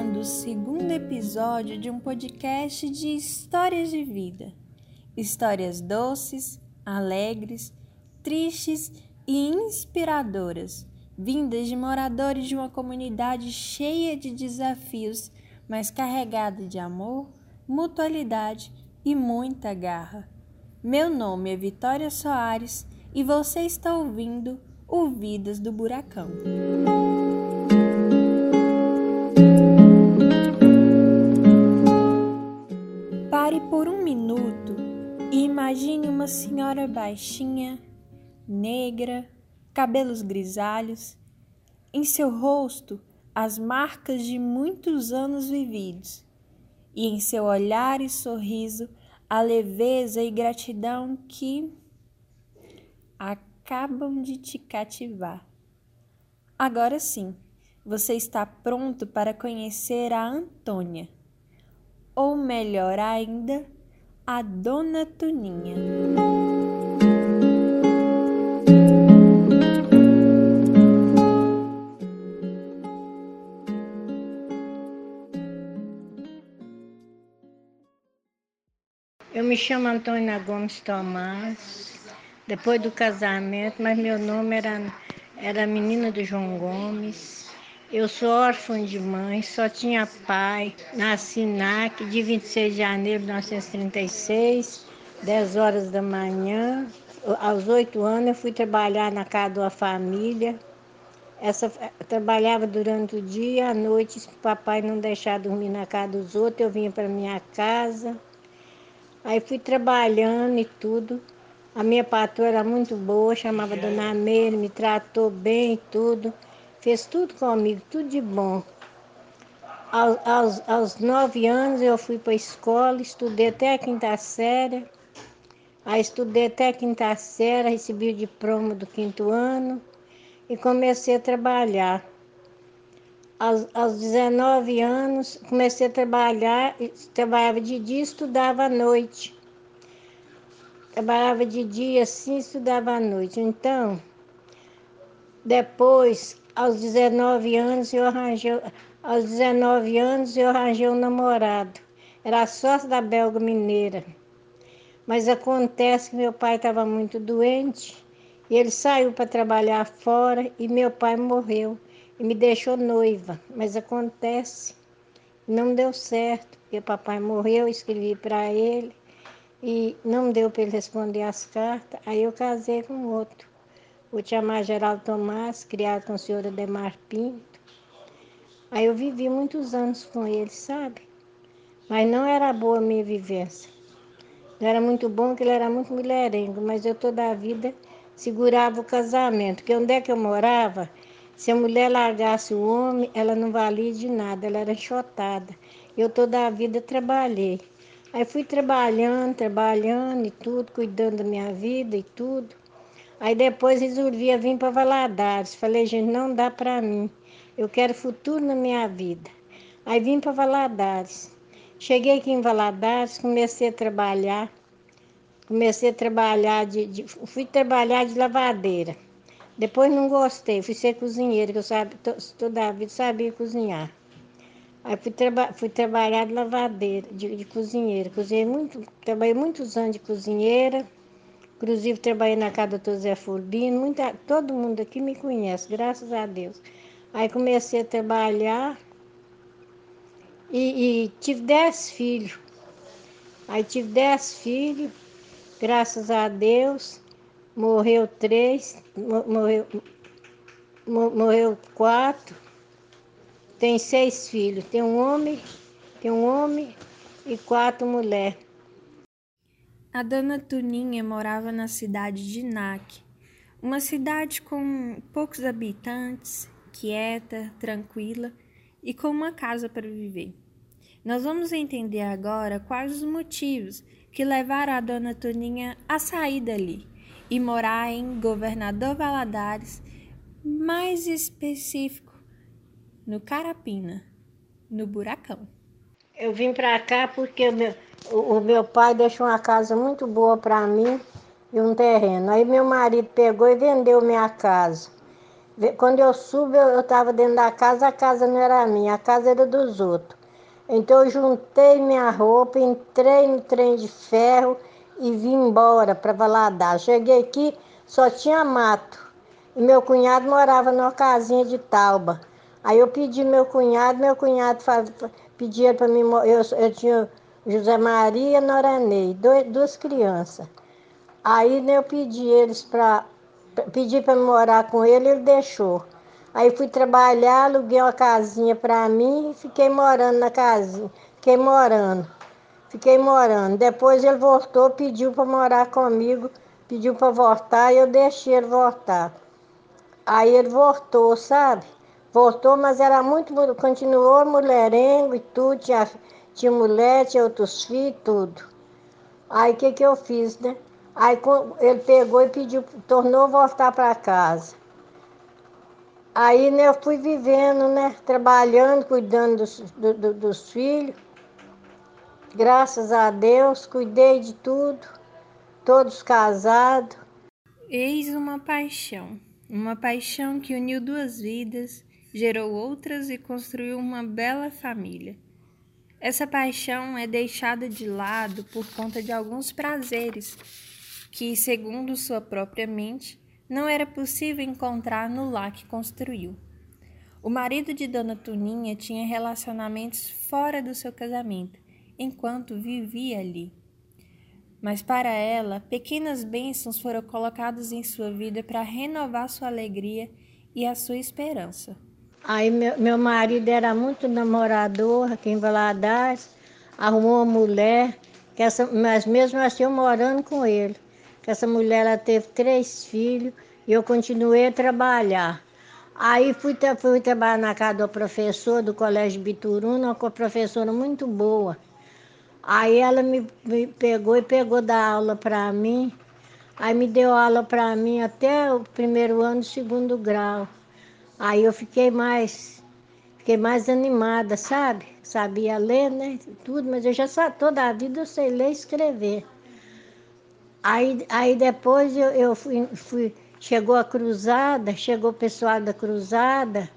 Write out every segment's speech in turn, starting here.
começando o segundo episódio de um podcast de histórias de vida. Histórias doces, alegres, tristes e inspiradoras, vindas de moradores de uma comunidade cheia de desafios, mas carregada de amor, mutualidade e muita garra. Meu nome é Vitória Soares e você está ouvindo o Vidas do Buracão. Por um minuto e imagine uma senhora baixinha, negra, cabelos grisalhos, em seu rosto as marcas de muitos anos vividos, e em seu olhar e sorriso a leveza e gratidão que acabam de te cativar. Agora sim, você está pronto para conhecer a Antônia ou melhor ainda, a Dona Tuninha. Eu me chamo Antônia Gomes Tomás, depois do casamento, mas meu nome era, era Menina do João Gomes. Eu sou órfã de mãe, só tinha pai. Nasci NAC, de 26 de janeiro de 1936, 10 horas da manhã. Aos oito anos eu fui trabalhar na casa da família. Essa, trabalhava durante o dia, à noite, se o papai não deixar dormir na casa dos outros, eu vinha para minha casa. Aí fui trabalhando e tudo. A minha patroa era muito boa, chamava Dona Meire, me tratou bem e tudo fez tudo comigo, tudo de bom. Aos, aos, aos nove anos eu fui para a escola, estudei até a quinta série. Aí estudei até a quinta série, recebi o diploma do quinto ano e comecei a trabalhar. Aos, aos 19 anos, comecei a trabalhar, trabalhava de dia estudava à noite. Trabalhava de dia assim, estudava à noite. Então, depois aos 19 anos eu arranjei, aos 19 anos eu arranjei um namorado. Era sócio da Belga Mineira. Mas acontece que meu pai estava muito doente e ele saiu para trabalhar fora e meu pai morreu e me deixou noiva. Mas acontece, não deu certo, porque papai morreu, escrevi para ele e não deu para ele responder as cartas. Aí eu casei com outro. Vou te chamar Geraldo Tomás, criado com a senhora Demar Pinto. Aí eu vivi muitos anos com ele, sabe? Mas não era boa a minha vivência. Não era muito bom, porque ele era muito mulherengo, mas eu toda a vida segurava o casamento. Porque onde é que eu morava, se a mulher largasse o homem, ela não valia de nada, ela era enxotada. Eu toda a vida trabalhei. Aí fui trabalhando, trabalhando e tudo, cuidando da minha vida e tudo. Aí depois resolvi vir para Valadares. Falei, gente, não dá para mim. Eu quero futuro na minha vida. Aí vim para Valadares. Cheguei aqui em Valadares, comecei a trabalhar. Comecei a trabalhar de, de fui trabalhar de lavadeira. Depois não gostei, fui ser cozinheira, que eu sabe, toda a vida sabia cozinhar. Aí fui, traba, fui trabalhar de lavadeira, de, de cozinheira. Cozinhei muito, trabalhei muitos anos de cozinheira. Inclusive, trabalhei na casa do Dr. Zé Furbino, muita, todo mundo aqui me conhece, graças a Deus. Aí comecei a trabalhar e, e tive dez filhos. Aí tive dez filhos, graças a Deus. Morreu três, morreu, morreu quatro. Tem seis filhos. Tem um homem, tem um homem e quatro mulheres. A dona Tuninha morava na cidade de Nac, uma cidade com poucos habitantes, quieta, tranquila e com uma casa para viver. Nós vamos entender agora quais os motivos que levaram a dona Tuninha a sair dali e morar em Governador Valadares, mais específico, no Carapina, no Buracão. Eu vim para cá porque o meu, o, meu pai deixou uma casa muito boa para mim e um terreno. Aí meu marido pegou e vendeu minha casa. Quando eu subo, eu estava dentro da casa, a casa não era minha, a casa era dos outros. Então eu juntei minha roupa, entrei no trem de ferro e vim embora para Valadares. Cheguei aqui, só tinha mato. E meu cunhado morava numa casinha de tauba. Aí eu pedi meu cunhado, meu cunhado pedia para mim, eu, eu tinha José Maria e Noranei, dois, duas crianças. Aí né, eu pedi eles para pedi para morar com ele, ele deixou. Aí fui trabalhar, aluguei uma casinha para mim e fiquei morando na casinha. Fiquei morando. Fiquei morando. Depois ele voltou, pediu para morar comigo, pediu para voltar e eu deixei ele voltar. Aí ele voltou, sabe? Voltou, mas era muito, continuou mulherengo e tudo, tinha, tinha mulher, tinha outros filhos, tudo. Aí o que, que eu fiz, né? Aí ele pegou e pediu, tornou voltar para casa. Aí né, eu fui vivendo, né? Trabalhando, cuidando dos, do, do, dos filhos. Graças a Deus, cuidei de tudo. Todos casados. Eis uma paixão. Uma paixão que uniu duas vidas, gerou outras e construiu uma bela família. Essa paixão é deixada de lado por conta de alguns prazeres que, segundo sua própria mente, não era possível encontrar no lar que construiu. O marido de Dona Tuninha tinha relacionamentos fora do seu casamento, enquanto vivia ali. Mas para ela, pequenas bênçãos foram colocadas em sua vida para renovar sua alegria e a sua esperança. Aí meu, meu marido era muito namorador aqui em Valadares, arrumou uma mulher, que essa, mas mesmo assim eu morando com ele que essa mulher ela teve três filhos e eu continuei a trabalhar. Aí fui, fui trabalhar na casa do professor do Colégio Bituruna, uma professora muito boa. Aí ela me, me pegou e pegou da aula para mim. Aí me deu aula para mim até o primeiro ano do segundo grau. Aí eu fiquei mais, fiquei mais animada, sabe? Sabia ler, né? Tudo, mas eu já toda a vida eu sei ler e escrever. Aí, aí depois eu, eu fui, fui, chegou a cruzada, chegou o pessoal da cruzada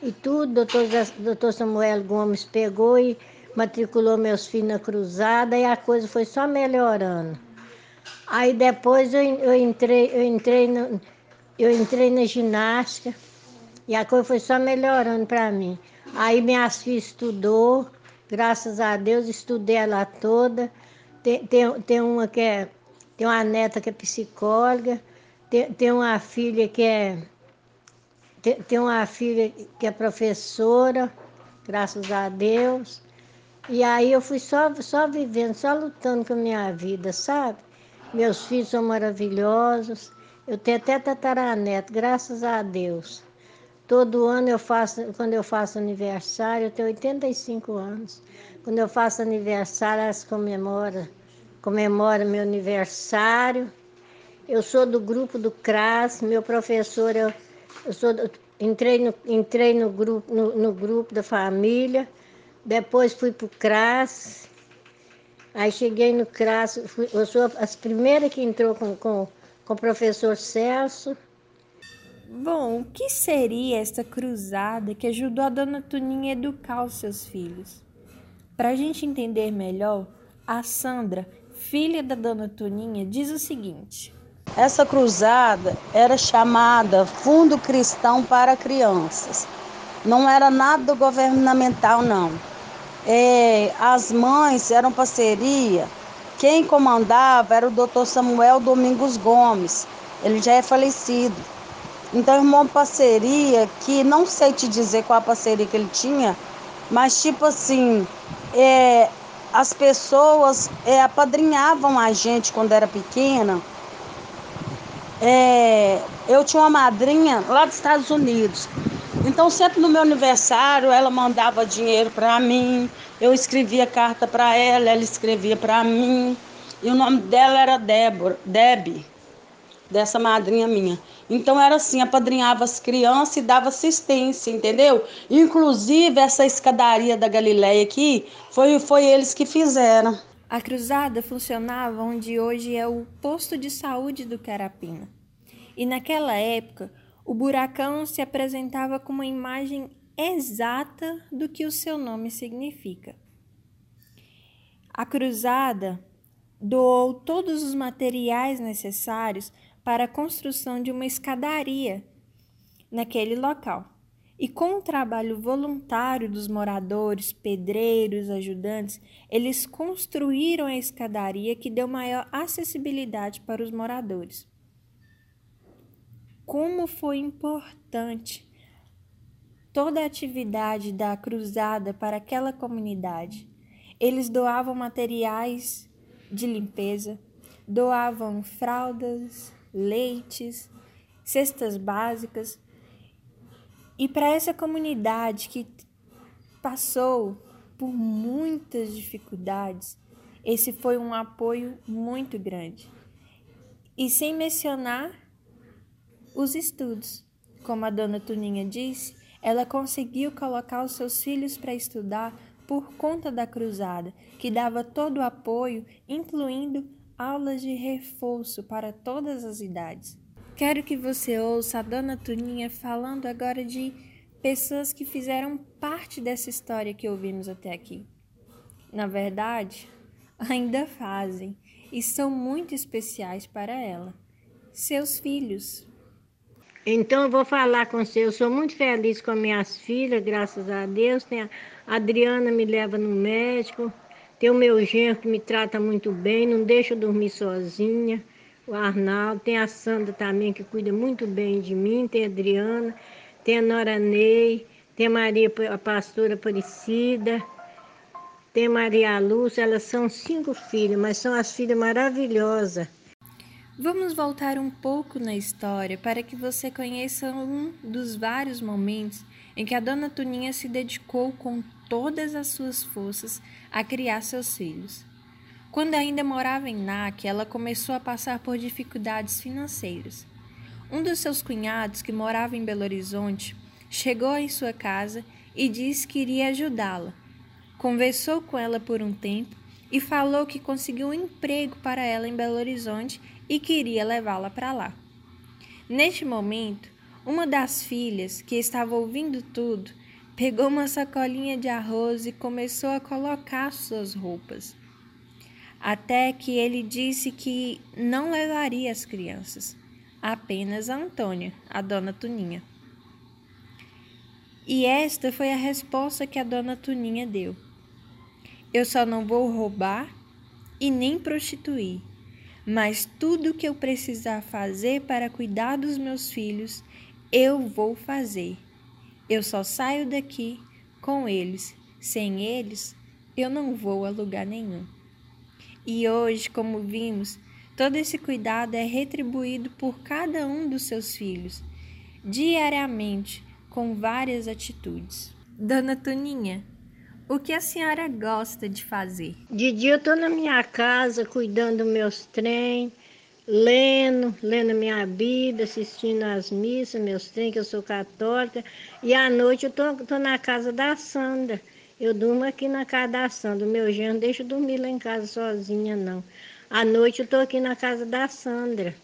e tudo, doutor, doutor Samuel Gomes pegou e matriculou meus filhos na cruzada e a coisa foi só melhorando. Aí depois eu, eu entrei, eu entrei no, eu entrei na ginástica e a coisa foi só melhorando para mim. Aí minhas filhas estudou, graças a Deus, estudei ela toda. Tem, tem, tem uma que é tem uma neta que é psicóloga, tem, tem uma filha que é. Tem, tem uma filha que é professora, graças a Deus. E aí eu fui só, só vivendo, só lutando com a minha vida, sabe? Meus filhos são maravilhosos. Eu tenho até tataraneto, graças a Deus. Todo ano eu faço, quando eu faço aniversário, eu tenho 85 anos. Quando eu faço aniversário, elas comemoram comemora meu aniversário. Eu sou do grupo do CRAS, meu professor, eu, eu sou do, entrei, no, entrei no, grupo, no, no grupo da família, depois fui para o CRAS, aí cheguei no CRAS, fui, eu sou as primeiras que entrou com, com, com o professor Celso. Bom, o que seria esta cruzada que ajudou a dona Tuninha a educar os seus filhos? Para a gente entender melhor, a Sandra filha da dona Toninha, diz o seguinte: Essa cruzada era chamada Fundo Cristão para Crianças. Não era nada governamental, não. É, as mães eram parceria. Quem comandava era o doutor Samuel Domingos Gomes. Ele já é falecido. Então, uma parceria que não sei te dizer qual a parceria que ele tinha, mas tipo assim, é, as pessoas é, apadrinhavam a gente quando era pequena. É, eu tinha uma madrinha lá dos Estados Unidos. Então, sempre no meu aniversário, ela mandava dinheiro para mim, eu escrevia carta para ela, ela escrevia para mim. E o nome dela era Débora, Deb, dessa madrinha minha. Então era assim, apadrinhava as crianças e dava assistência, entendeu? Inclusive essa escadaria da Galileia aqui, foi, foi eles que fizeram. A cruzada funcionava onde hoje é o posto de saúde do Carapina. E naquela época, O buracão se apresentava como uma imagem exata do que o seu nome significa. A cruzada doou todos os materiais necessários para a construção de uma escadaria naquele local. E com o trabalho voluntário dos moradores, pedreiros, ajudantes, eles construíram a escadaria que deu maior acessibilidade para os moradores. Como foi importante toda a atividade da cruzada para aquela comunidade. Eles doavam materiais de limpeza, doavam fraldas, leites, cestas básicas. E para essa comunidade que passou por muitas dificuldades, esse foi um apoio muito grande. E sem mencionar os estudos. Como a dona Tuninha disse, ela conseguiu colocar os seus filhos para estudar por conta da cruzada, que dava todo o apoio, incluindo aulas de reforço para todas as idades. Quero que você ouça a dona Tuninha falando agora de pessoas que fizeram parte dessa história que ouvimos até aqui. Na verdade, ainda fazem e são muito especiais para ela. Seus filhos, então eu vou falar com você. Eu sou muito feliz com minhas filhas, graças a Deus. Tem a Adriana me leva no médico. Tem o meu genro que me trata muito bem, não deixa eu dormir sozinha. O Arnaldo, tem a Sandra também que cuida muito bem de mim, tem a Adriana, tem a Nora Ney, tem a Maria, a pastora Aparecida, tem a Maria Lúcia, elas são cinco filhas, mas são as filhas maravilhosas. Vamos voltar um pouco na história para que você conheça um dos vários momentos em que a dona Tuninha se dedicou com todas as suas forças a criar seus filhos. Quando ainda morava em NAC, ela começou a passar por dificuldades financeiras. Um dos seus cunhados, que morava em Belo Horizonte, chegou em sua casa e disse que iria ajudá-la. Conversou com ela por um tempo e falou que conseguiu um emprego para ela em Belo Horizonte e queria levá-la para lá. Neste momento, uma das filhas, que estava ouvindo tudo, pegou uma sacolinha de arroz e começou a colocar suas roupas. Até que ele disse que não levaria as crianças, apenas a Antônia, a dona Tuninha. E esta foi a resposta que a dona Tuninha deu. Eu só não vou roubar e nem prostituir mas tudo que eu precisar fazer para cuidar dos meus filhos, eu vou fazer. Eu só saio daqui com eles. Sem eles, eu não vou a lugar nenhum. E hoje, como vimos, todo esse cuidado é retribuído por cada um dos seus filhos, diariamente, com várias atitudes. Dona Toninha, o que a senhora gosta de fazer? De dia eu estou na minha casa, cuidando dos meus trem, lendo, lendo minha Bíblia, assistindo às missas, meus trem, que eu sou católica. E à noite eu estou na casa da Sandra. Eu durmo aqui na casa da Sandra. Meu genro não deixa eu dormir lá em casa sozinha, não. À noite eu estou aqui na casa da Sandra.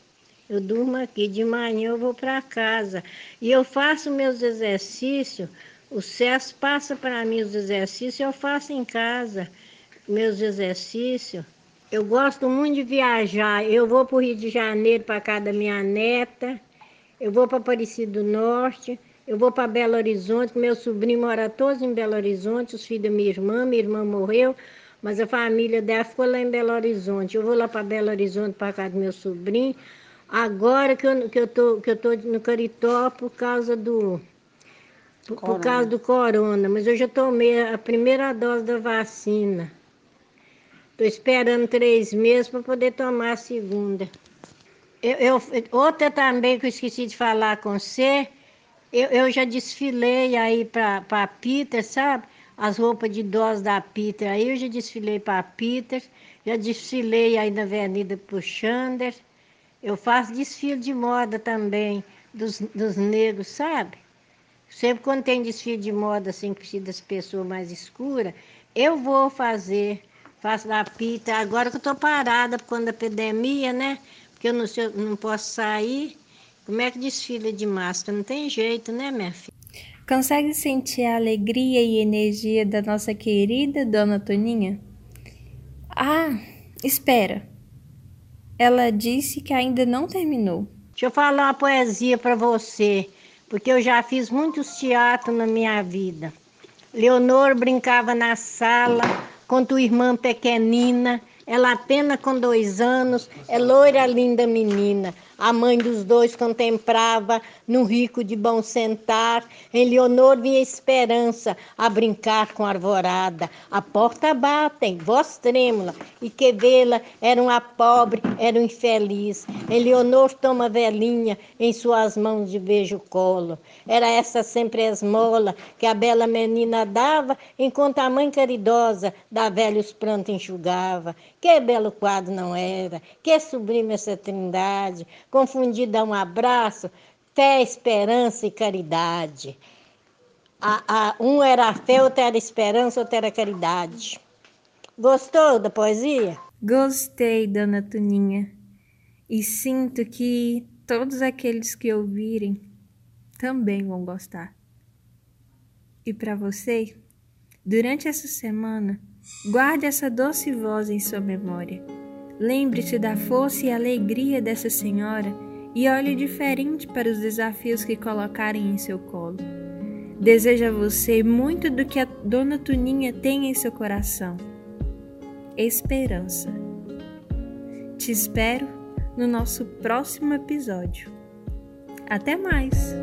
Eu durmo aqui. De manhã eu vou para casa. E eu faço meus exercícios o César passa para mim os exercícios, eu faço em casa meus exercícios. Eu gosto muito de viajar. Eu vou para o Rio de Janeiro para casa da minha neta. Eu vou para Aparecido do Norte. Eu vou para Belo Horizonte, meu sobrinho mora todos em Belo Horizonte, os filhos da minha irmã, minha irmã morreu, mas a família dela ficou lá em Belo Horizonte. Eu vou lá para Belo Horizonte para casa do meu sobrinho. Agora que eu, que eu, tô, que eu tô no Caritó por causa do, por, por, causa do corona, mas eu já tomei a primeira dose da vacina. Estou esperando três meses para poder tomar a segunda. Eu, eu, outra também que eu esqueci de falar com você, eu, eu já desfilei aí para a Peter, sabe? As roupas de dose da Peter, aí eu já desfilei para a Peter, já desfilei aí na Avenida Puxander. Eu faço desfile de moda também dos, dos negros, sabe? Sempre quando tem desfile de moda, assim, que das pessoas mais escuras, eu vou fazer, faço da pita. Agora que eu estou parada por conta da epidemia, né? Porque eu não, eu não posso sair. Como é que desfila de máscara? Não tem jeito, né, minha filha? Consegue sentir a alegria e energia da nossa querida Dona Toninha? Ah, espera. Ela disse que ainda não terminou. Deixa eu falar uma poesia para você, porque eu já fiz muitos teatros na minha vida. Leonor brincava na sala com tua irmã pequenina, ela apenas com dois anos, é loira linda menina. A mãe dos dois contemplava no rico de bom sentar. Em Leonor vinha esperança a brincar com a arvorada. A porta batem, voz trêmula, e que vê-la era uma pobre, era um infeliz. Em Leonor toma velhinha, em suas mãos de vejo colo. Era essa sempre a esmola que a bela menina dava, enquanto a mãe caridosa da velha os prantos enxugava. Que belo quadro não era, que sublime essa trindade confundida um abraço, fé, esperança e caridade. A, a, um era a fé, outro era a esperança, outro era a caridade. Gostou da poesia? Gostei, dona Tuninha. E sinto que todos aqueles que ouvirem também vão gostar. E para você, durante essa semana, guarde essa doce voz em sua memória Lembre-se da força e alegria dessa senhora e olhe diferente para os desafios que colocarem em seu colo. Desejo a você muito do que a Dona Tuninha tem em seu coração. Esperança. Te espero no nosso próximo episódio. Até mais!